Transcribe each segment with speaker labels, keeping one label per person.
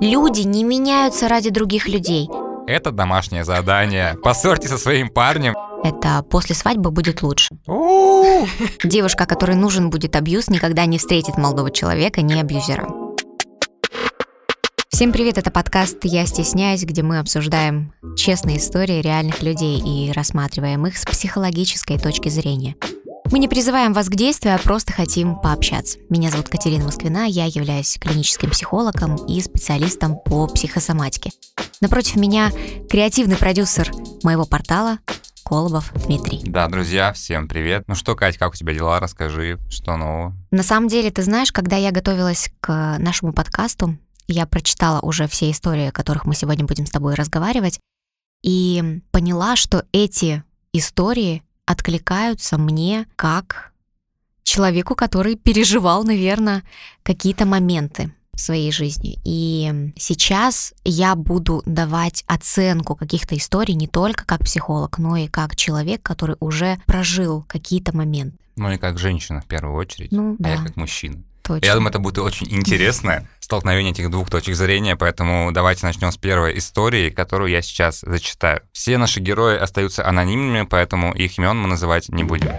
Speaker 1: Люди не меняются ради других людей.
Speaker 2: Это домашнее задание. Поссорьте со своим парнем.
Speaker 1: Это после свадьбы будет лучше. Девушка, которой нужен будет абьюз, никогда не встретит молодого человека, не абьюзера. Всем привет, это подкаст «Я стесняюсь», где мы обсуждаем честные истории реальных людей и рассматриваем их с психологической точки зрения. Мы не призываем вас к действию, а просто хотим пообщаться. Меня зовут Катерина Москвина, я являюсь клиническим психологом и специалистом по психосоматике. Напротив меня креативный продюсер моего портала Колобов Дмитрий.
Speaker 2: Да, друзья, всем привет. Ну что, Кать, как у тебя дела? Расскажи, что нового?
Speaker 1: На самом деле, ты знаешь, когда я готовилась к нашему подкасту, я прочитала уже все истории, о которых мы сегодня будем с тобой разговаривать, и поняла, что эти истории откликаются мне как человеку, который переживал, наверное, какие-то моменты в своей жизни. И сейчас я буду давать оценку каких-то историй не только как психолог, но и как человек, который уже прожил какие-то моменты.
Speaker 2: Ну и как женщина в первую очередь,
Speaker 1: Ну,
Speaker 2: а
Speaker 1: да.
Speaker 2: я как мужчина.
Speaker 1: Точно.
Speaker 2: Я думаю, это будет очень интересное столкновение этих двух точек зрения, поэтому давайте начнем с первой истории, которую я сейчас зачитаю. Все наши герои остаются анонимными, поэтому их имен мы называть не будем.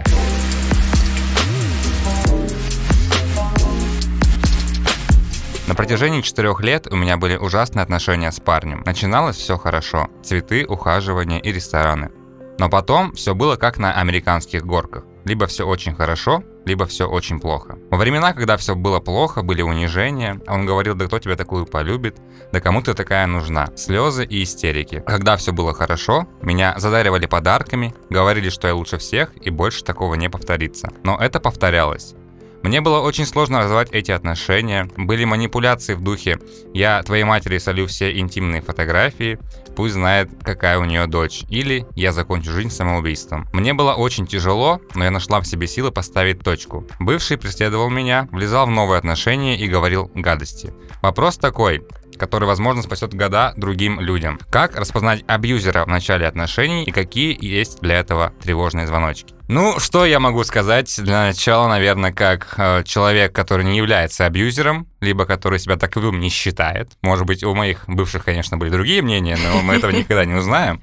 Speaker 2: На протяжении четырех лет у меня были ужасные отношения с парнем. Начиналось все хорошо. Цветы, ухаживания и рестораны. Но потом все было как на американских горках. Либо все очень хорошо, либо все очень плохо. Во времена, когда все было плохо, были унижения, он говорил, да кто тебя такую полюбит, да кому ты такая нужна, слезы и истерики. А Когда все было хорошо, меня задаривали подарками, говорили, что я лучше всех и больше такого не повторится. Но это повторялось. Мне было очень сложно развивать эти отношения. Были манипуляции в духе «я твоей матери солю все интимные фотографии, пусть знает, какая у нее дочь» или «я закончу жизнь самоубийством». Мне было очень тяжело, но я нашла в себе силы поставить точку. Бывший преследовал меня, влезал в новые отношения и говорил гадости. Вопрос такой, который, возможно, спасет года другим людям. Как распознать абьюзера в начале отношений и какие есть для этого тревожные звоночки? Ну, что я могу сказать? Для начала, наверное, как э, человек, который не является абьюзером, либо который себя таковым не считает. Может быть, у моих бывших, конечно, были другие мнения, но мы этого никогда не узнаем.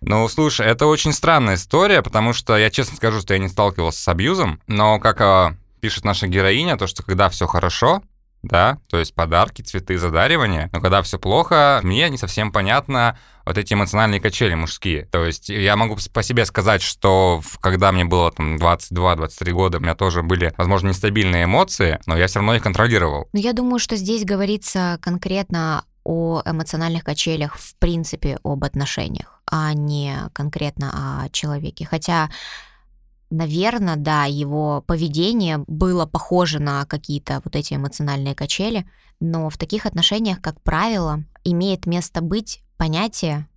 Speaker 2: Ну, слушай, это очень странная история, потому что я честно скажу, что я не сталкивался с абьюзом, но как э, пишет наша героиня, то, что когда все хорошо, да, то есть подарки, цветы, задаривания, но когда все плохо, мне не совсем понятно вот эти эмоциональные качели мужские. То есть я могу по себе сказать, что когда мне было там 22-23 года, у меня тоже были, возможно, нестабильные эмоции, но я все равно их контролировал.
Speaker 1: Но я думаю, что здесь говорится конкретно о эмоциональных качелях, в принципе, об отношениях, а не конкретно о человеке. Хотя, наверное, да, его поведение было похоже на какие-то вот эти эмоциональные качели, но в таких отношениях, как правило, имеет место быть понятие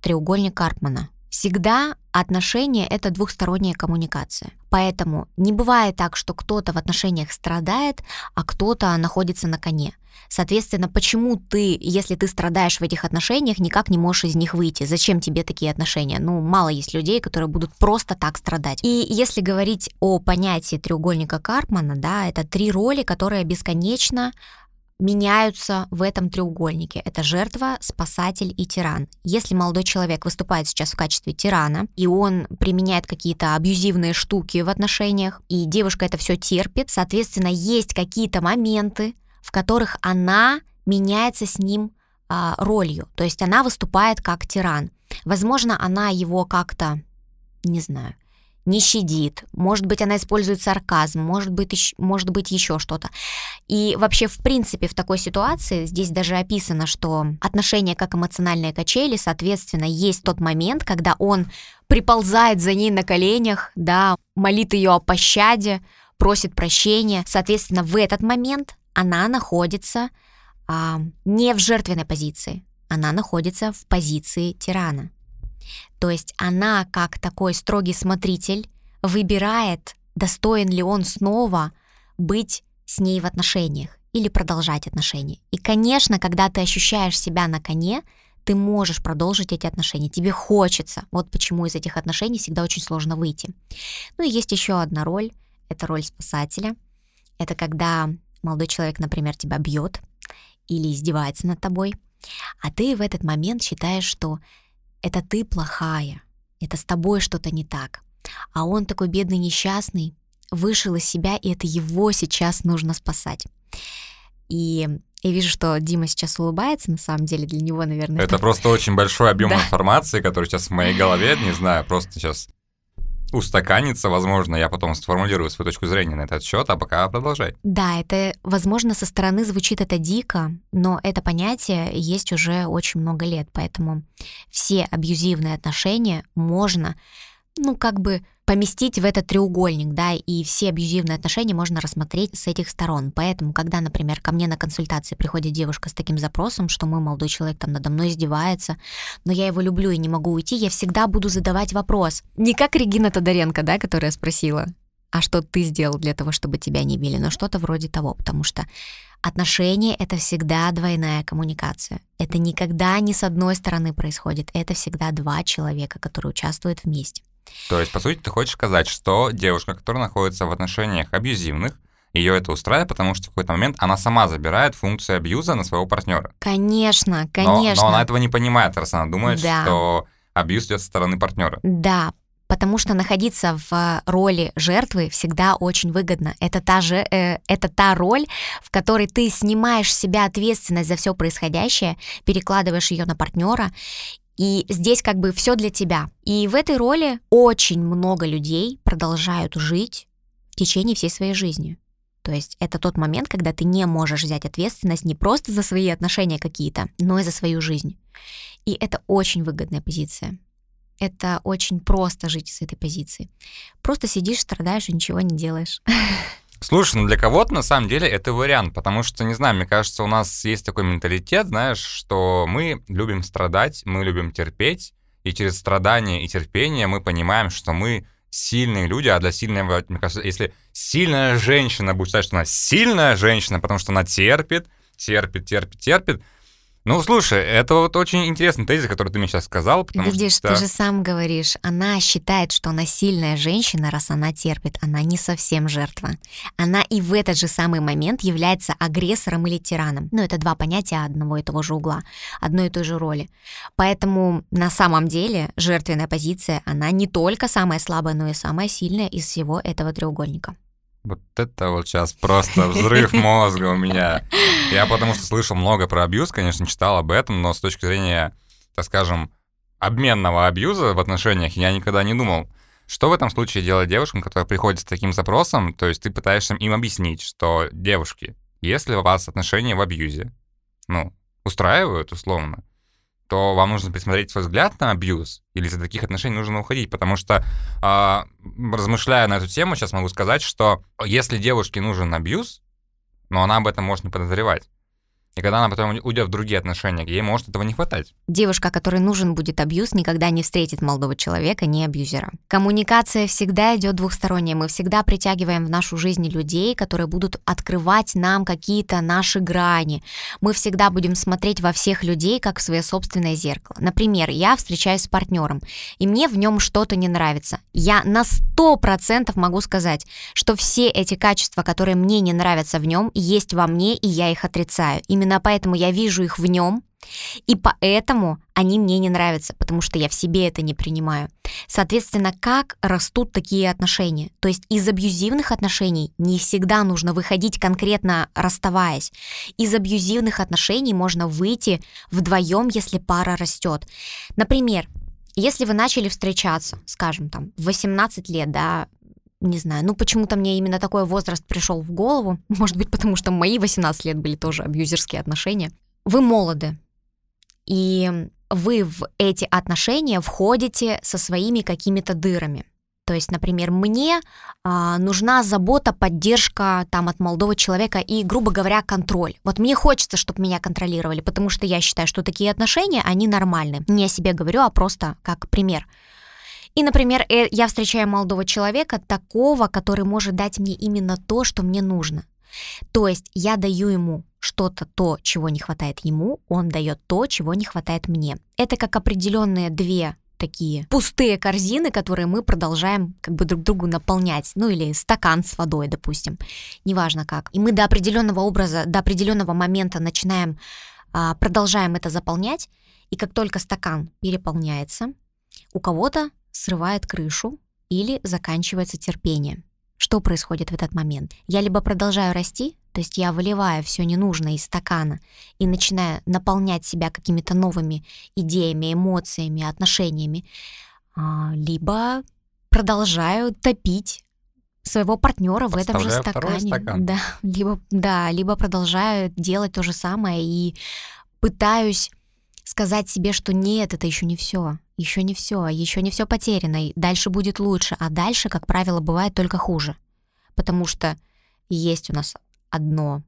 Speaker 1: треугольник Карпмана. Всегда отношения — это двухсторонняя коммуникация. Поэтому не бывает так, что кто-то в отношениях страдает, а кто-то находится на коне. Соответственно, почему ты, если ты страдаешь в этих отношениях, никак не можешь из них выйти? Зачем тебе такие отношения? Ну, мало есть людей, которые будут просто так страдать. И если говорить о понятии треугольника Карпмана, да, это три роли, которые бесконечно меняются в этом треугольнике. Это жертва, спасатель и тиран. Если молодой человек выступает сейчас в качестве тирана, и он применяет какие-то абьюзивные штуки в отношениях, и девушка это все терпит, соответственно, есть какие-то моменты, в которых она меняется с ним а, ролью. То есть она выступает как тиран. Возможно, она его как-то, не знаю, не щадит, может быть, она использует сарказм, может быть, может быть еще что-то. И вообще, в принципе, в такой ситуации здесь даже описано, что отношения как эмоциональные качели, соответственно, есть тот момент, когда он приползает за ней на коленях, да, молит ее о пощаде, просит прощения. Соответственно, в этот момент она находится а, не в жертвенной позиции, она находится в позиции тирана. То есть она, как такой строгий смотритель, выбирает, достоин ли он снова быть с ней в отношениях или продолжать отношения. И, конечно, когда ты ощущаешь себя на коне, ты можешь продолжить эти отношения, тебе хочется. Вот почему из этих отношений всегда очень сложно выйти. Ну и есть еще одна роль, это роль спасателя. Это когда молодой человек, например, тебя бьет, или издевается над тобой, а ты в этот момент считаешь, что это ты плохая, это с тобой что-то не так, а он такой бедный несчастный, вышел из себя, и это его сейчас нужно спасать. И я вижу, что Дима сейчас улыбается, на самом деле для него, наверное.
Speaker 2: Это просто очень большой объем информации, который сейчас в моей голове, не знаю, просто сейчас устаканится, возможно, я потом сформулирую свою точку зрения на этот счет, а пока продолжай.
Speaker 1: Да, это, возможно, со стороны звучит это дико, но это понятие есть уже очень много лет, поэтому все абьюзивные отношения можно ну, как бы поместить в этот треугольник, да, и все абьюзивные отношения можно рассмотреть с этих сторон. Поэтому, когда, например, ко мне на консультации приходит девушка с таким запросом, что мой молодой человек там надо мной издевается, но я его люблю и не могу уйти, я всегда буду задавать вопрос. Не как Регина Тодоренко, да, которая спросила, а что ты сделал для того, чтобы тебя не били, но что-то вроде того, потому что отношения — это всегда двойная коммуникация. Это никогда не с одной стороны происходит, это всегда два человека, которые участвуют вместе.
Speaker 2: То есть, по сути, ты хочешь сказать, что девушка, которая находится в отношениях абьюзивных, ее это устраивает, потому что в какой-то момент она сама забирает функцию абьюза на своего партнера.
Speaker 1: Конечно, конечно.
Speaker 2: Но, но она этого не понимает, раз она думает, да. что абьюз идет со стороны партнера.
Speaker 1: Да, потому что находиться в роли жертвы всегда очень выгодно. Это та же, э, это та роль, в которой ты снимаешь с себя ответственность за все происходящее, перекладываешь ее на партнера, и здесь как бы все для тебя. И в этой роли очень много людей продолжают жить в течение всей своей жизни. То есть это тот момент, когда ты не можешь взять ответственность не просто за свои отношения какие-то, но и за свою жизнь. И это очень выгодная позиция. Это очень просто жить с этой позиции. Просто сидишь, страдаешь и ничего не делаешь.
Speaker 2: Слушай, ну для кого-то на самом деле это вариант, потому что, не знаю, мне кажется, у нас есть такой менталитет, знаешь, что мы любим страдать, мы любим терпеть, и через страдания и терпение мы понимаем, что мы сильные люди, а для сильного, мне кажется, если сильная женщина будет считать, что она сильная женщина, потому что она терпит, терпит, терпит, терпит, ну, слушай, это вот очень интересный тезис, который ты мне сейчас сказал.
Speaker 1: Потому Видишь,
Speaker 2: что...
Speaker 1: ты же сам говоришь, она считает, что она сильная женщина, раз она терпит. Она не совсем жертва. Она и в этот же самый момент является агрессором или тираном. Ну, это два понятия одного и того же угла, одной и той же роли. Поэтому на самом деле жертвенная позиция, она не только самая слабая, но и самая сильная из всего этого треугольника.
Speaker 2: Вот это вот сейчас просто взрыв мозга у меня. Я потому что слышал много про абьюз, конечно, читал об этом, но с точки зрения, так скажем, обменного абьюза в отношениях я никогда не думал, что в этом случае делать девушкам, которые приходят с таким запросом, то есть ты пытаешься им объяснить, что девушки, если у вас отношения в абьюзе, ну, устраивают условно, то вам нужно пересмотреть свой взгляд на абьюз, или из таких отношений нужно уходить, потому что, э, размышляя на эту тему, сейчас могу сказать, что если девушке нужен абьюз, но она об этом может не подозревать, и когда она потом уйдет в другие отношения, ей может этого не хватать.
Speaker 1: Девушка, которой нужен будет абьюз, никогда не встретит молодого человека, не абьюзера. Коммуникация всегда идет двухсторонняя. Мы всегда притягиваем в нашу жизнь людей, которые будут открывать нам какие-то наши грани. Мы всегда будем смотреть во всех людей, как в свое собственное зеркало. Например, я встречаюсь с партнером, и мне в нем что-то не нравится. Я на 100% могу сказать, что все эти качества, которые мне не нравятся в нем, есть во мне, и я их отрицаю. И Именно поэтому я вижу их в нем, и поэтому они мне не нравятся, потому что я в себе это не принимаю. Соответственно, как растут такие отношения? То есть из абьюзивных отношений не всегда нужно выходить конкретно расставаясь. Из абьюзивных отношений можно выйти вдвоем, если пара растет. Например, если вы начали встречаться, скажем, там, в 18 лет, да, не знаю, ну почему-то мне именно такой возраст пришел в голову. Может быть, потому что мои 18 лет были тоже абьюзерские отношения. Вы молоды, и вы в эти отношения входите со своими какими-то дырами. То есть, например, мне а, нужна забота, поддержка там от молодого человека и, грубо говоря, контроль. Вот мне хочется, чтобы меня контролировали, потому что я считаю, что такие отношения, они нормальны. Не о себе говорю, а просто как пример. И, например, э, я встречаю молодого человека, такого, который может дать мне именно то, что мне нужно. То есть я даю ему что-то то, чего не хватает ему, он дает то, чего не хватает мне. Это как определенные две такие пустые корзины, которые мы продолжаем как бы друг другу наполнять, ну или стакан с водой, допустим, неважно как. И мы до определенного образа, до определенного момента начинаем, а, продолжаем это заполнять, и как только стакан переполняется, у кого-то срывает крышу или заканчивается терпение. Что происходит в этот момент? Я либо продолжаю расти, то есть я выливаю все ненужное из стакана и начинаю наполнять себя какими-то новыми идеями, эмоциями, отношениями, а, либо продолжаю топить своего партнера в этом же стакане.
Speaker 2: Стакан.
Speaker 1: Да, либо, да, либо продолжаю делать то же самое и пытаюсь сказать себе, что нет, это еще не все, еще не все, еще не все потеряно, и дальше будет лучше, а дальше, как правило, бывает только хуже, потому что есть у нас одно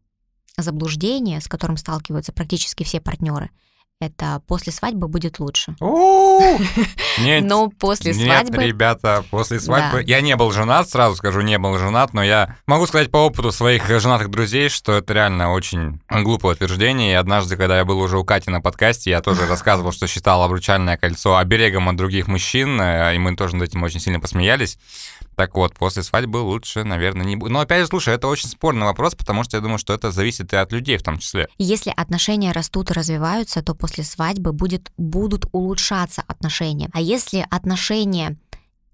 Speaker 1: заблуждение, с которым сталкиваются практически все партнеры. Это после свадьбы будет лучше.
Speaker 2: Нет,
Speaker 1: но после свадьбы...
Speaker 2: Нет, ребята, после свадьбы... Я не был женат, сразу скажу, не был женат, но я могу сказать по опыту своих женатых друзей, что это реально очень глупое утверждение. И однажды, когда я был уже у Кати на подкасте, я тоже рассказывал, что считал обручальное кольцо оберегом от других мужчин, э, и мы тоже над этим очень сильно посмеялись. Так вот, после свадьбы лучше, наверное, не будет. Но опять же, слушай, это очень спорный вопрос, потому что я думаю, что это зависит и от людей в том числе.
Speaker 1: Если отношения растут и развиваются, то после свадьбы будет, будут улучшаться отношения. А если отношения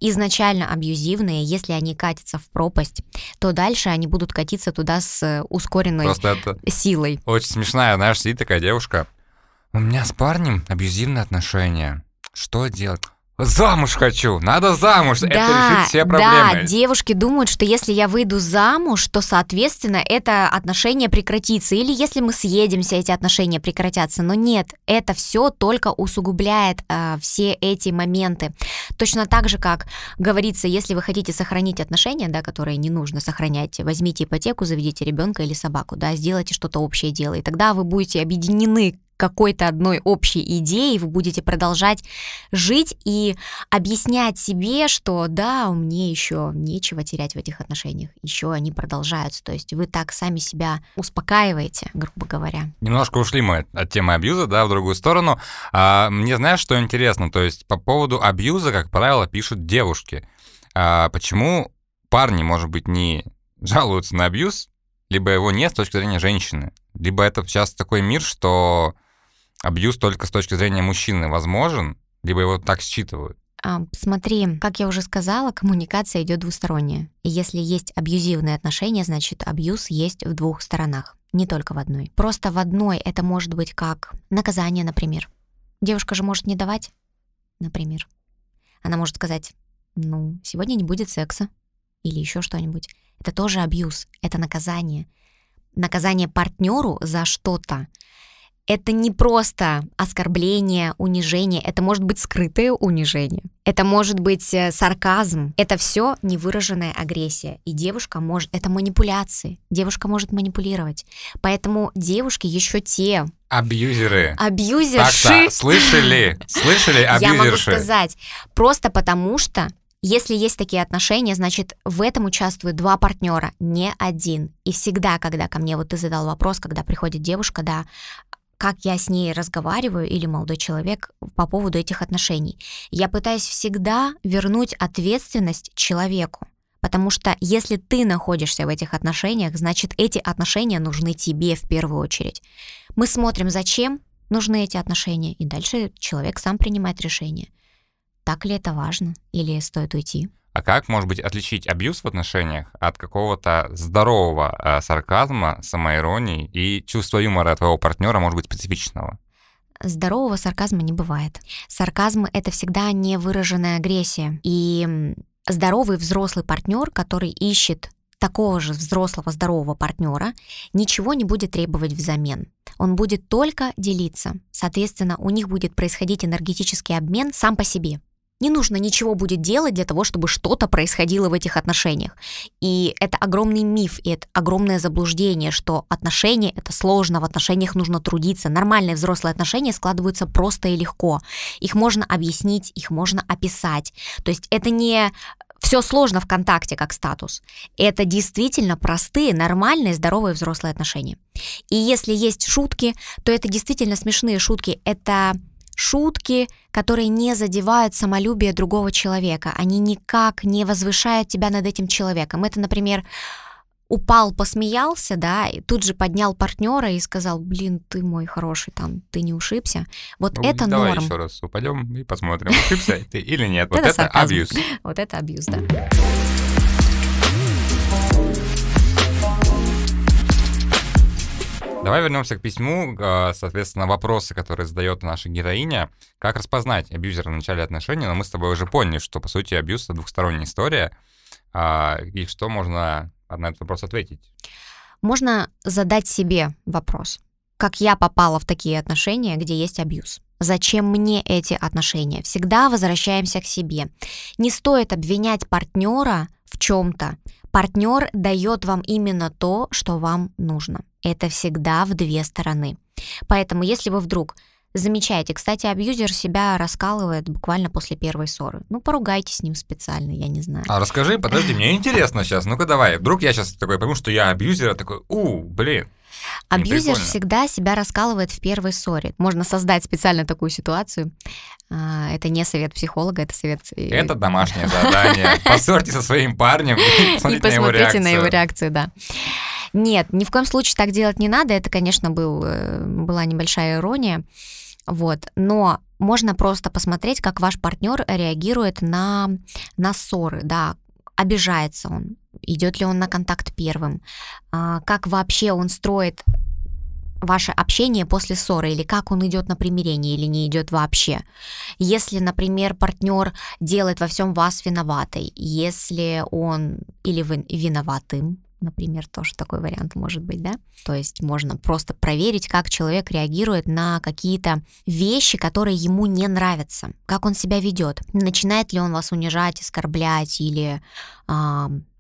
Speaker 1: изначально абьюзивные, если они катятся в пропасть, то дальше они будут катиться туда с ускоренной Просто это силой.
Speaker 2: Очень смешная, знаешь, сидит такая девушка. У меня с парнем абьюзивные отношения. Что делать? Замуж хочу, надо замуж, да, это решит все проблемы.
Speaker 1: Да, девушки думают, что если я выйду замуж, то, соответственно, это отношение прекратится. Или если мы съедемся, эти отношения прекратятся. Но нет, это все только усугубляет э, все эти моменты. Точно так же, как говорится, если вы хотите сохранить отношения, да, которые не нужно сохранять, возьмите ипотеку, заведите ребенка или собаку, да, сделайте что-то общее дело, и тогда вы будете объединены какой-то одной общей идеей, вы будете продолжать жить и объяснять себе, что да, мне еще нечего терять в этих отношениях, еще они продолжаются. То есть вы так сами себя успокаиваете, грубо говоря.
Speaker 2: Немножко ушли мы от темы абьюза, да, в другую сторону. А, мне знаешь, что интересно? То есть по поводу абьюза, как правило, пишут девушки. А, почему парни, может быть, не жалуются на абьюз, либо его нет с точки зрения женщины, либо это сейчас такой мир, что абьюз только с точки зрения мужчины возможен, либо его так считывают?
Speaker 1: А, смотри, как я уже сказала, коммуникация идет двусторонняя. И если есть абьюзивные отношения, значит абьюз есть в двух сторонах, не только в одной. Просто в одной это может быть как наказание, например. Девушка же может не давать, например. Она может сказать, ну, сегодня не будет секса или еще что-нибудь. Это тоже абьюз, это наказание. Наказание партнеру за что-то это не просто оскорбление, унижение, это может быть скрытое унижение, это может быть э, сарказм, это все невыраженная агрессия. И девушка может, это манипуляции, девушка может манипулировать. Поэтому девушки еще те,
Speaker 2: Абьюзеры.
Speaker 1: Абьюзерши.
Speaker 2: Так-то, слышали? Слышали абьюзерши?
Speaker 1: Я могу сказать, просто потому что если есть такие отношения, значит, в этом участвуют два партнера, не один. И всегда, когда ко мне, вот ты задал вопрос, когда приходит девушка, да, как я с ней разговариваю или молодой человек по поводу этих отношений. Я пытаюсь всегда вернуть ответственность человеку. Потому что если ты находишься в этих отношениях, значит эти отношения нужны тебе в первую очередь. Мы смотрим, зачем нужны эти отношения, и дальше человек сам принимает решение. Так ли это важно или стоит уйти?
Speaker 2: А как, может быть, отличить абьюз в отношениях от какого-то здорового э, сарказма, самоиронии и чувства юмора твоего партнера, может быть, специфичного?
Speaker 1: Здорового сарказма не бывает. Сарказм — это всегда невыраженная агрессия. И здоровый взрослый партнер, который ищет такого же взрослого здорового партнера, ничего не будет требовать взамен. Он будет только делиться. Соответственно, у них будет происходить энергетический обмен сам по себе. Не нужно ничего будет делать для того, чтобы что-то происходило в этих отношениях. И это огромный миф, и это огромное заблуждение, что отношения — это сложно, в отношениях нужно трудиться. Нормальные взрослые отношения складываются просто и легко. Их можно объяснить, их можно описать. То есть это не все сложно в контакте как статус. Это действительно простые, нормальные, здоровые взрослые отношения. И если есть шутки, то это действительно смешные шутки. Это шутки, которые не задевают самолюбие другого человека. Они никак не возвышают тебя над этим человеком. Это, например, упал, посмеялся, да, и тут же поднял партнера и сказал, блин, ты мой хороший, там, ты не ушибся. Вот ну, это
Speaker 2: давай
Speaker 1: норм.
Speaker 2: еще раз упадем и посмотрим, ушибся ты или нет. Вот это абьюз.
Speaker 1: Вот это абьюз, да.
Speaker 2: Давай вернемся к письму, соответственно, вопросы, которые задает наша героиня. Как распознать абьюзера в начале отношений? Но мы с тобой уже поняли, что, по сути, абьюз — это двухсторонняя история. А, и что можно на этот вопрос ответить?
Speaker 1: Можно задать себе вопрос. Как я попала в такие отношения, где есть абьюз? Зачем мне эти отношения? Всегда возвращаемся к себе. Не стоит обвинять партнера в чем-то. Партнер дает вам именно то, что вам нужно. Это всегда в две стороны. Поэтому, если вы вдруг замечаете, кстати, абьюзер себя раскалывает буквально после первой ссоры. Ну, поругайте с ним специально, я не знаю.
Speaker 2: А расскажи, подожди, мне интересно сейчас. Ну-ка давай. Вдруг я сейчас такой пойму, что я абьюзер, а такой, у, блин.
Speaker 1: Абьюзер всегда себя раскалывает в первой ссоре. Можно создать специально такую ситуацию. А, это не совет психолога, это совет...
Speaker 2: Э, это домашнее задание. Поссорьте со своим парнем и посмотрите
Speaker 1: на его реакцию. да. Нет, ни в коем случае так делать не надо. Это, конечно, был, э, была небольшая ирония. Вот. Но можно просто посмотреть, как ваш партнер реагирует на, на ссоры, да, обижается он, идет ли он на контакт первым, а, как вообще он строит ваше общение после ссоры, или как он идет на примирение, или не идет вообще. Если, например, партнер делает во всем вас виноватой, если он или вы виноватым, например, тоже такой вариант может быть, да? То есть можно просто проверить, как человек реагирует на какие-то вещи, которые ему не нравятся, как он себя ведет, начинает ли он вас унижать, оскорблять или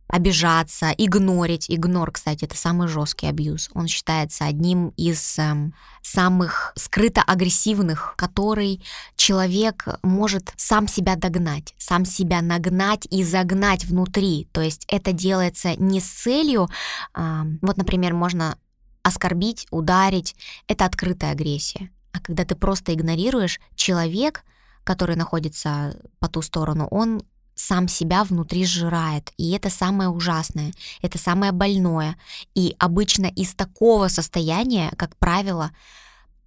Speaker 1: обижаться, игнорить. Игнор, кстати, это самый жесткий абьюз. Он считается одним из э, самых скрыто агрессивных, который человек может сам себя догнать, сам себя нагнать и загнать внутри. То есть это делается не с целью, э, вот, например, можно оскорбить, ударить. Это открытая агрессия. А когда ты просто игнорируешь, человек, который находится по ту сторону, он сам себя внутри сжирает. И это самое ужасное, это самое больное. И обычно из такого состояния, как правило,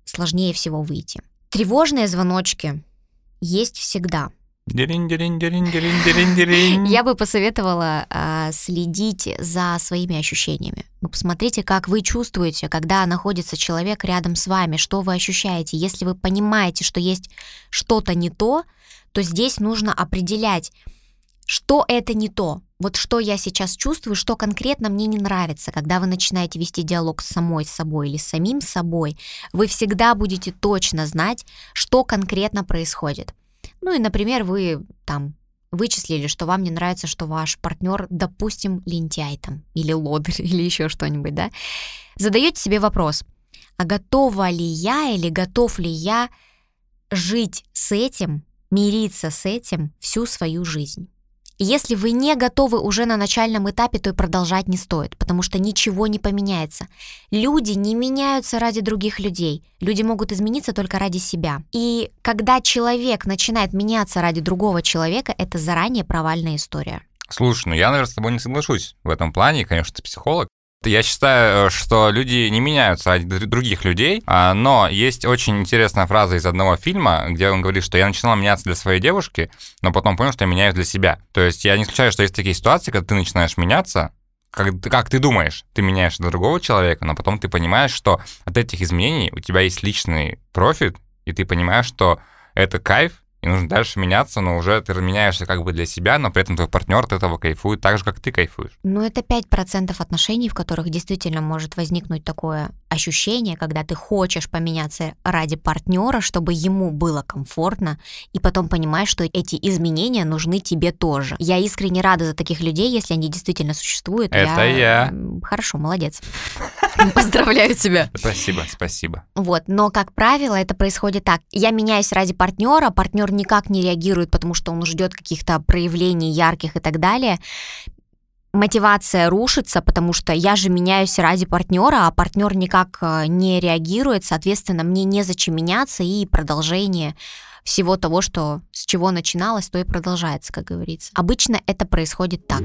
Speaker 1: сложнее всего выйти. Тревожные звоночки есть всегда. Я бы посоветовала э, следить за своими ощущениями. Ну, посмотрите, как вы чувствуете, когда находится человек рядом с вами, что вы ощущаете. Если вы понимаете, что есть что-то не то, то здесь нужно определять, что это не то. Вот что я сейчас чувствую, что конкретно мне не нравится. Когда вы начинаете вести диалог с самой собой или с самим собой, вы всегда будете точно знать, что конкретно происходит. Ну и, например, вы там вычислили, что вам не нравится, что ваш партнер, допустим, лентяй там, или лодырь, или еще что-нибудь, да, задаете себе вопрос, а готова ли я или готов ли я жить с этим, мириться с этим всю свою жизнь? Если вы не готовы уже на начальном этапе, то и продолжать не стоит, потому что ничего не поменяется. Люди не меняются ради других людей. Люди могут измениться только ради себя. И когда человек начинает меняться ради другого человека, это заранее провальная история.
Speaker 2: Слушай, ну я, наверное, с тобой не соглашусь в этом плане. Конечно, ты психолог. Я считаю, что люди не меняются ради других людей, а, но есть очень интересная фраза из одного фильма, где он говорит, что я начинал меняться для своей девушки, но потом понял, что я меняюсь для себя. То есть я не исключаю, что есть такие ситуации, когда ты начинаешь меняться, как, как ты думаешь, ты меняешь для другого человека, но потом ты понимаешь, что от этих изменений у тебя есть личный профит, и ты понимаешь, что это кайф, и нужно дальше меняться, но уже ты меняешься как бы для себя, но при этом твой партнер от этого кайфует так же, как ты кайфуешь.
Speaker 1: Ну, это 5% отношений, в которых действительно может возникнуть такое ощущение, когда ты хочешь поменяться ради партнера, чтобы ему было комфортно, и потом понимаешь, что эти изменения нужны тебе тоже. Я искренне рада за таких людей, если они действительно существуют.
Speaker 2: Это я. я.
Speaker 1: Хорошо, молодец. Поздравляю тебя.
Speaker 2: Спасибо, спасибо.
Speaker 1: Вот, но, как правило, это происходит так. Я меняюсь ради партнера, партнер никак не реагирует, потому что он ждет каких-то проявлений ярких и так далее. мотивация рушится, потому что я же меняюсь ради партнера, а партнер никак э, не реагирует, соответственно, мне незачем меняться, и продолжение всего того, что с чего начиналось, то и продолжается, как говорится. Обычно это происходит так.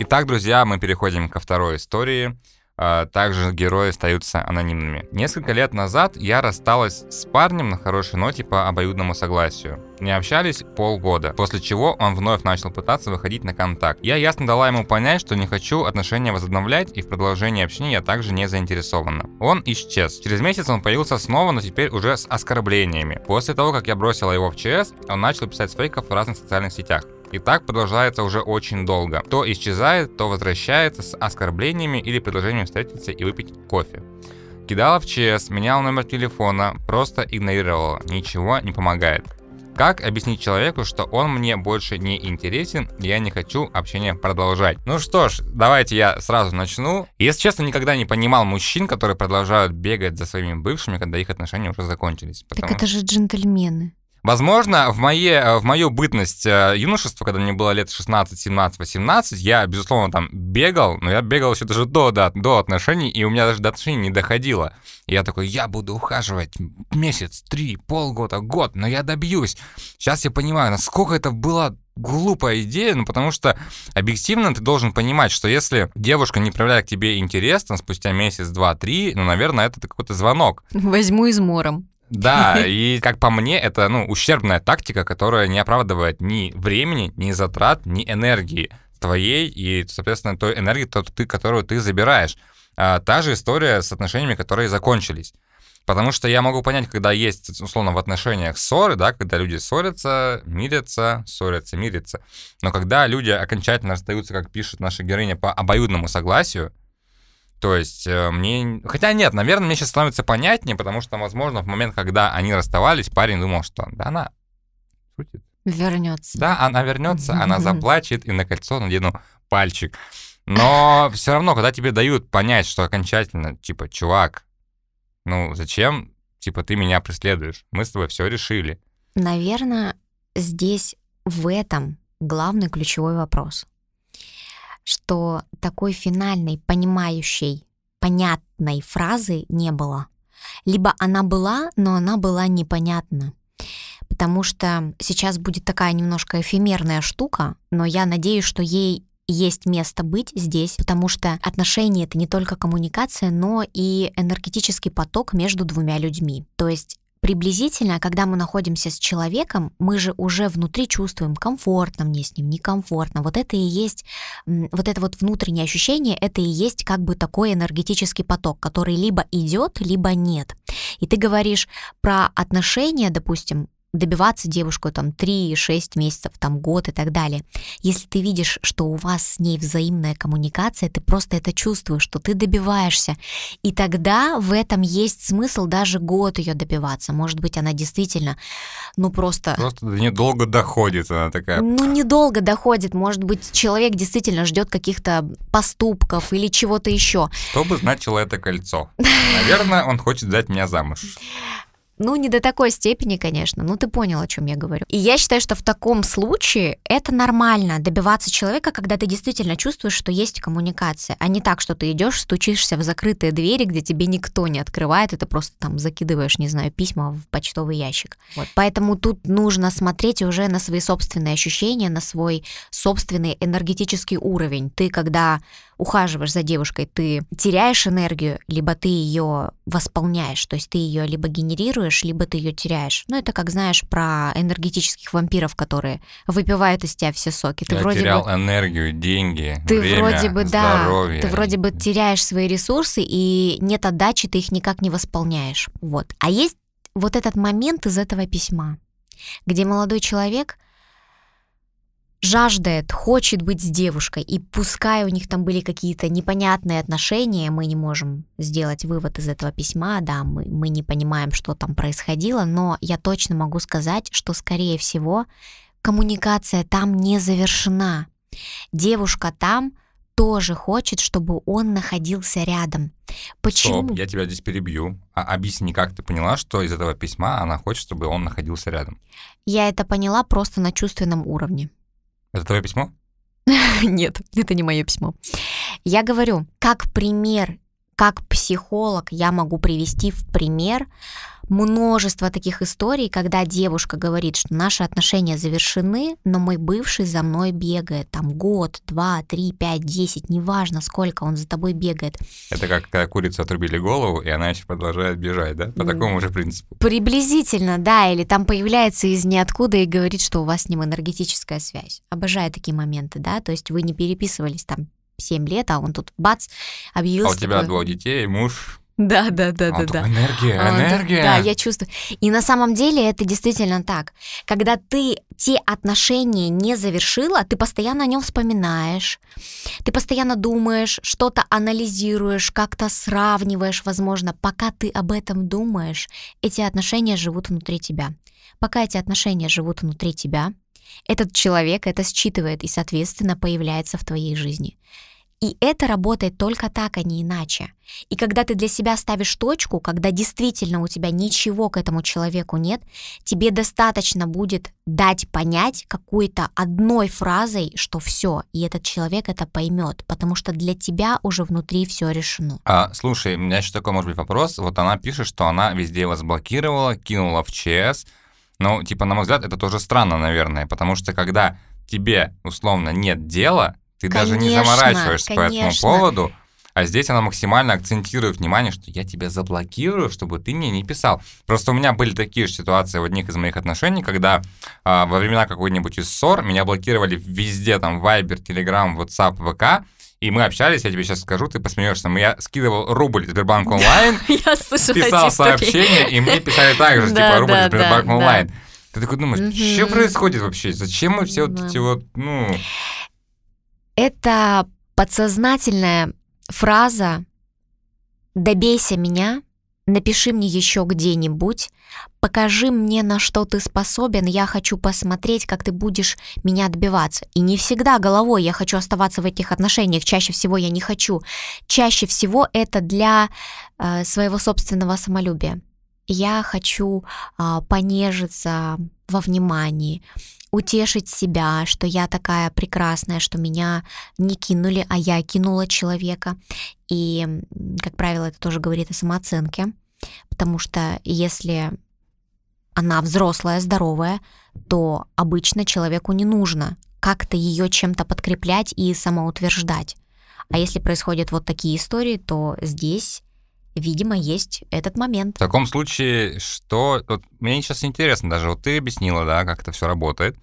Speaker 2: Итак, друзья, мы переходим ко второй истории. А, также герои остаются анонимными. Несколько лет назад я рассталась с парнем на хорошей ноте по обоюдному согласию. Не общались полгода, после чего он вновь начал пытаться выходить на контакт. Я ясно дала ему понять, что не хочу отношения возобновлять, и в продолжении общения я также не заинтересована. Он исчез. Через месяц он появился снова, но теперь уже с оскорблениями. После того, как я бросила его в ЧС, он начал писать с фейков в разных социальных сетях. И так продолжается уже очень долго. То исчезает, то возвращается с оскорблениями или предложением встретиться и выпить кофе. Кидала в ЧС, меняла номер телефона, просто игнорировала, ничего не помогает. Как объяснить человеку, что он мне больше не интересен, и я не хочу общение продолжать? Ну что ж, давайте я сразу начну. Если честно, никогда не понимал мужчин, которые продолжают бегать за своими бывшими, когда их отношения уже закончились.
Speaker 1: Так это же джентльмены.
Speaker 2: Возможно, в, моей, в мою бытность э, юношества, когда мне было лет 16, 17, 18, я, безусловно, там бегал, но я бегал еще даже до, до, до отношений, и у меня даже до отношений не доходило. И я такой, я буду ухаживать месяц, три, полгода, год, но я добьюсь. Сейчас я понимаю, насколько это было глупая идея, ну потому что объективно ты должен понимать, что если девушка не проявляет к тебе интерес, там, спустя месяц, два, три, ну, наверное, это какой-то звонок.
Speaker 1: Возьму измором.
Speaker 2: Да, и как по мне, это ну, ущербная тактика, которая не оправдывает ни времени, ни затрат, ни энергии твоей и, соответственно, той энергии, которую ты забираешь. А, та же история с отношениями, которые закончились. Потому что я могу понять, когда есть, условно, в отношениях ссоры, да, когда люди ссорятся, мирятся, ссорятся, мирятся. Но когда люди окончательно расстаются, как пишет наша героиня, по обоюдному согласию, то есть э, мне... Хотя нет, наверное, мне сейчас становится понятнее, потому что, возможно, в момент, когда они расставались, парень думал, что да она
Speaker 1: шутит. Вернется.
Speaker 2: Да, она вернется, она заплачет и на кольцо надену пальчик. Но все равно, когда тебе дают понять, что окончательно, типа, чувак, ну зачем, типа, ты меня преследуешь? Мы с тобой все решили.
Speaker 1: Наверное, здесь в этом главный ключевой вопрос что такой финальной, понимающей, понятной фразы не было. Либо она была, но она была непонятна. Потому что сейчас будет такая немножко эфемерная штука, но я надеюсь, что ей есть место быть здесь, потому что отношения это не только коммуникация, но и энергетический поток между двумя людьми. То есть приблизительно, когда мы находимся с человеком, мы же уже внутри чувствуем, комфортно мне с ним, некомфортно. Вот это и есть, вот это вот внутреннее ощущение, это и есть как бы такой энергетический поток, который либо идет, либо нет. И ты говоришь про отношения, допустим, добиваться девушку там 3-6 месяцев, там год и так далее. Если ты видишь, что у вас с ней взаимная коммуникация, ты просто это чувствуешь, что ты добиваешься. И тогда в этом есть смысл даже год ее добиваться. Может быть, она действительно, ну просто...
Speaker 2: Просто недолго доходит она такая.
Speaker 1: Ну, недолго доходит. Может быть, человек действительно ждет каких-то поступков или чего-то еще.
Speaker 2: Что бы значило это кольцо? Наверное, он хочет дать меня замуж.
Speaker 1: Ну, не до такой степени, конечно, но ты понял, о чем я говорю. И я считаю, что в таком случае это нормально добиваться человека, когда ты действительно чувствуешь, что есть коммуникация, а не так, что ты идешь, стучишься в закрытые двери, где тебе никто не открывает, и ты просто там закидываешь, не знаю, письма в почтовый ящик. Вот. Поэтому тут нужно смотреть уже на свои собственные ощущения, на свой собственный энергетический уровень. Ты, когда ухаживаешь за девушкой, ты теряешь энергию, либо ты ее восполняешь, то есть ты ее либо генерируешь, либо ты ее теряешь. Ну, это как знаешь про энергетических вампиров, которые выпивают из тебя все соки.
Speaker 2: Ты Я вроде терял бы, энергию, деньги,
Speaker 1: ты
Speaker 2: время,
Speaker 1: вроде бы,
Speaker 2: здоровье.
Speaker 1: да, ты вроде бы теряешь свои ресурсы и нет отдачи, ты их никак не восполняешь. Вот. А есть вот этот момент из этого письма, где молодой человек жаждет, хочет быть с девушкой, и пускай у них там были какие-то непонятные отношения, мы не можем сделать вывод из этого письма, да, мы, мы не понимаем, что там происходило, но я точно могу сказать, что, скорее всего, коммуникация там не завершена. Девушка там тоже хочет, чтобы он находился рядом. Почему?
Speaker 2: Стоп, я тебя здесь перебью. А объясни, как ты поняла, что из этого письма она хочет, чтобы он находился рядом?
Speaker 1: Я это поняла просто на чувственном уровне.
Speaker 2: Это твое письмо?
Speaker 1: Нет, это не мое письмо. Я говорю, как пример, как психолог я могу привести в пример множество таких историй, когда девушка говорит, что наши отношения завершены, но мой бывший за мной бегает. Там год, два, три, пять, десять, неважно сколько он за тобой бегает.
Speaker 2: Это как когда курица отрубили голову, и она еще продолжает бежать, да? По такому же принципу.
Speaker 1: Приблизительно, да. Или там появляется из ниоткуда и говорит, что у вас с ним энергетическая связь. Обожаю такие моменты, да? То есть вы не переписывались там 7 лет, а он тут бац, объявился.
Speaker 2: А у тебя
Speaker 1: такой...
Speaker 2: двое детей, муж,
Speaker 1: да, да, да,
Speaker 2: а
Speaker 1: да, да.
Speaker 2: Энергия,
Speaker 1: А,
Speaker 2: энергия.
Speaker 1: Да, я чувствую. И на самом деле это действительно так. Когда ты те отношения не завершила, ты постоянно о нем вспоминаешь, ты постоянно думаешь, что-то анализируешь, как-то сравниваешь, возможно. Пока ты об этом думаешь, эти отношения живут внутри тебя. Пока эти отношения живут внутри тебя, этот человек это считывает и, соответственно, появляется в твоей жизни. И это работает только так, а не иначе. И когда ты для себя ставишь точку, когда действительно у тебя ничего к этому человеку нет, тебе достаточно будет дать понять какой-то одной фразой, что все, и этот человек это поймет, потому что для тебя уже внутри все решено.
Speaker 2: А, слушай, у меня еще такой, может быть, вопрос. Вот она пишет, что она везде вас блокировала, кинула в ЧС. Ну, типа, на мой взгляд, это тоже странно, наверное, потому что когда тебе, условно, нет дела, ты даже не
Speaker 1: Конечно,
Speaker 2: заморачиваешься по этому
Speaker 1: конечно.
Speaker 2: поводу, а здесь она максимально акцентирует внимание, что я тебя заблокирую, чтобы ты мне не писал. Просто у меня были такие же ситуации в одних из моих отношений, когда а, во времена какой-нибудь из ссор меня блокировали везде, там, Viber, Telegram, WhatsApp, ВК, и мы общались, я тебе сейчас скажу, ты посмеешься, я скидывал рубль Сбербанк онлайн, писал сообщение, и мне писали так же, типа, рубль Сбербанк онлайн. Ты такой думаешь, что происходит вообще? Зачем мы все вот эти вот, ну...
Speaker 1: Это подсознательная фраза «добейся меня», «напиши мне еще где-нибудь», «покажи мне, на что ты способен, я хочу посмотреть, как ты будешь меня добиваться». И не всегда головой я хочу оставаться в этих отношениях, чаще всего я не хочу. Чаще всего это для э, своего собственного самолюбия. Я хочу а, понежиться во внимании, утешить себя, что я такая прекрасная, что меня не кинули, а я кинула человека. И, как правило, это тоже говорит о самооценке, потому что если она взрослая, здоровая, то обычно человеку не нужно как-то ее чем-то подкреплять и самоутверждать. А если происходят вот такие истории, то здесь, видимо, есть этот момент.
Speaker 2: В таком случае, что... Вот мне сейчас интересно даже, вот ты объяснила, да, как это все работает.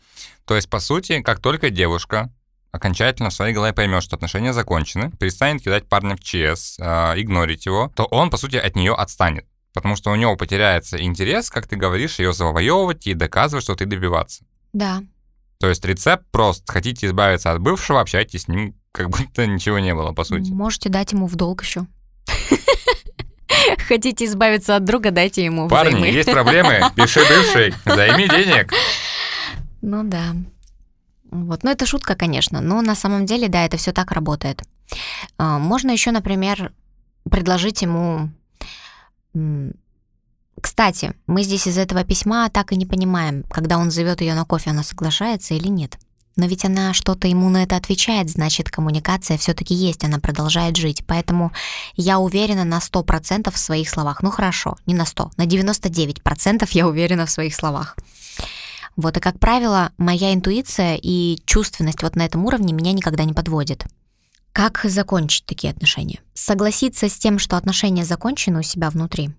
Speaker 2: То есть, по сути, как только девушка окончательно в своей голове поймет, что отношения закончены, перестанет кидать парня в ЧС, э, игнорить его, то он, по сути, от нее отстанет. Потому что у него потеряется интерес, как ты говоришь, ее завоевывать и доказывать, что ты добиваться.
Speaker 1: Да,
Speaker 2: То есть рецепт прост. Хотите избавиться от бывшего, общайтесь с ним, как будто ничего не было, по сути.
Speaker 1: Можете дать ему в долг еще. Хотите избавиться от друга, дайте ему
Speaker 2: Парни, есть проблемы? Пиши бывший, займи денег.
Speaker 1: Ну да. Вот. Ну, это шутка, конечно, но на самом деле, да, это все так работает. А, Можно еще, например, предложить ему... Кстати, мы здесь из этого письма так и не понимаем, когда он зовет ее на кофе, она соглашается или нет. Но ведь она что-то ему на это отвечает, значит, коммуникация все-таки есть, она продолжает жить. Поэтому я уверена на 100% в своих словах. Ну хорошо, не на 100, на 99% я уверена в своих словах. Вот, и, как правило, моя интуиция и чувственность вот на этом уровне меня никогда не подводит. Как закончить такие отношения? Согласиться с тем, что отношения закончены у себя внутри,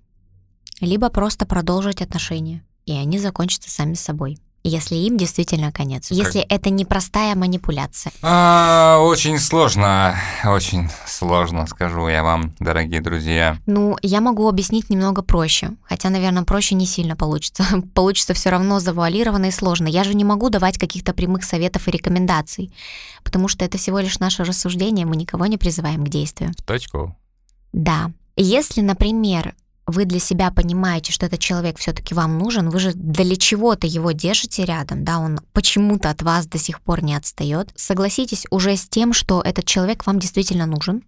Speaker 1: либо просто продолжить отношения, и они закончатся сами собой, если им действительно конец. Если это не простая манипуляция.
Speaker 2: А, очень сложно, очень сложно, скажу я вам, дорогие друзья.
Speaker 1: Ну, я могу объяснить немного проще, хотя, наверное, проще не сильно получится. Получится все равно завуалированно и сложно. Я же не могу давать каких-то прямых советов и рекомендаций, потому что это всего лишь наше рассуждение, мы никого не призываем к действию.
Speaker 2: В точку.
Speaker 1: Да. Если, например, вы для себя понимаете, что этот человек все-таки вам нужен, вы же для чего-то его держите рядом, да, он почему-то от вас до сих пор не отстает. Согласитесь уже с тем, что этот человек вам действительно нужен,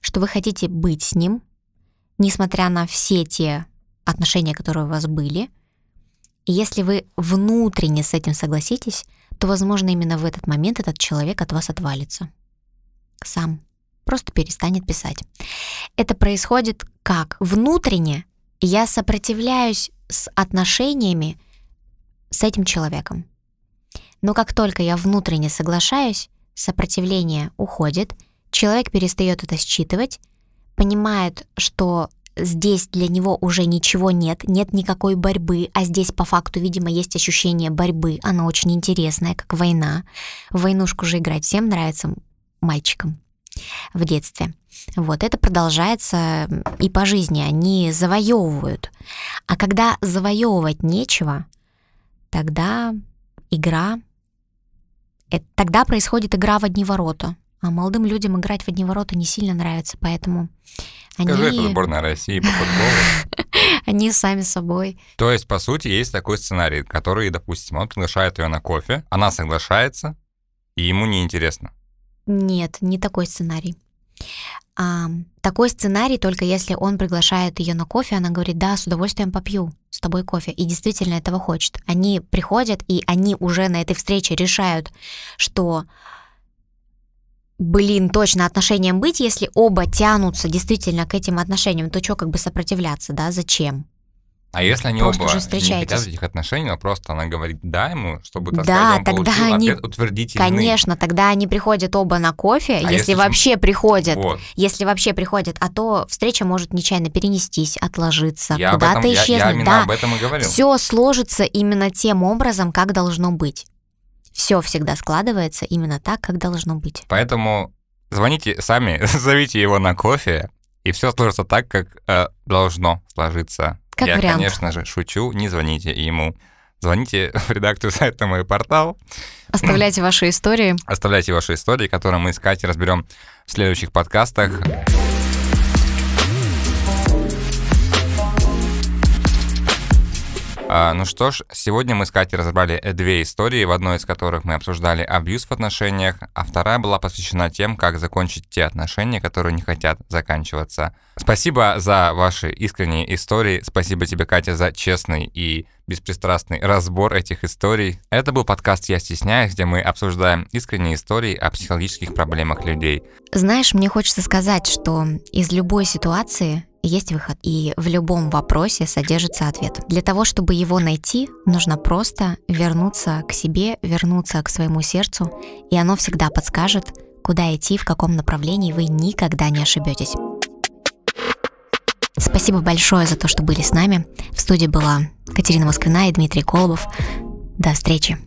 Speaker 1: что вы хотите быть с ним, несмотря на все те отношения, которые у вас были. И если вы внутренне с этим согласитесь, то, возможно, именно в этот момент этот человек от вас отвалится. Сам просто перестанет писать. Это происходит как? Внутренне я сопротивляюсь с отношениями с этим человеком. Но как только я внутренне соглашаюсь, сопротивление уходит, человек перестает это считывать, понимает, что здесь для него уже ничего нет, нет никакой борьбы, а здесь по факту, видимо, есть ощущение борьбы, она очень интересная, как война. В войнушку же играть всем нравится мальчикам в детстве. Вот это продолжается и по жизни, они завоевывают. А когда завоевывать нечего, тогда игра, это, тогда происходит игра в одни ворота. А молодым людям играть в одни ворота не сильно нравится, поэтому
Speaker 2: Скажи, они... это сборная России по футболу.
Speaker 1: они сами собой.
Speaker 2: То есть, по сути, есть такой сценарий, который, допустим, он приглашает ее на кофе, она соглашается, и ему неинтересно.
Speaker 1: Нет, не такой сценарий. А, такой сценарий только если он приглашает ее на кофе, она говорит, да, с удовольствием попью с тобой кофе, и действительно этого хочет. Они приходят, и они уже на этой встрече решают, что блин, точно отношениям быть, если оба тянутся действительно к этим отношениям, то что как бы сопротивляться, да, зачем?
Speaker 2: А если они просто оба не хотят этих отношений, но просто она говорит «да» ему, чтобы, так
Speaker 1: да,
Speaker 2: сказать, он
Speaker 1: тогда
Speaker 2: получил
Speaker 1: они...
Speaker 2: ответ утвердительный.
Speaker 1: Конечно, тогда они приходят оба на кофе, а если, если вообще приходят, вот. если вообще приходят, а то встреча может нечаянно перенестись, отложиться, я куда-то этом, исчезнуть. Я, я
Speaker 2: именно да. об этом и говорю.
Speaker 1: Все сложится именно тем образом, как должно быть. Все всегда складывается именно так, как должно быть.
Speaker 2: Поэтому звоните сами, зовите его на кофе, и все сложится так, как э, должно сложиться.
Speaker 1: Как
Speaker 2: Я,
Speaker 1: вариант.
Speaker 2: конечно же, шучу, не звоните ему. Звоните в редакцию сайта «Мой портал».
Speaker 1: Оставляйте ваши истории.
Speaker 2: Оставляйте ваши истории, которые мы с Катей разберем в следующих подкастах. А, ну что ж, сегодня мы с Катей разобрали две истории, в одной из которых мы обсуждали абьюз в отношениях, а вторая была посвящена тем, как закончить те отношения, которые не хотят заканчиваться. Спасибо за ваши искренние истории, спасибо тебе, Катя, за честный и беспристрастный разбор этих историй. Это был подкаст «Я стесняюсь», где мы обсуждаем искренние истории о психологических проблемах людей.
Speaker 1: Знаешь, мне хочется сказать, что из любой ситуации есть выход, и в любом вопросе содержится ответ. Для того, чтобы его найти, нужно просто вернуться к себе, вернуться к своему сердцу, и оно всегда подскажет, куда идти, в каком направлении вы никогда не ошибетесь. Спасибо большое за то, что были с нами. В студии была Катерина Москвина и Дмитрий Колобов. До встречи.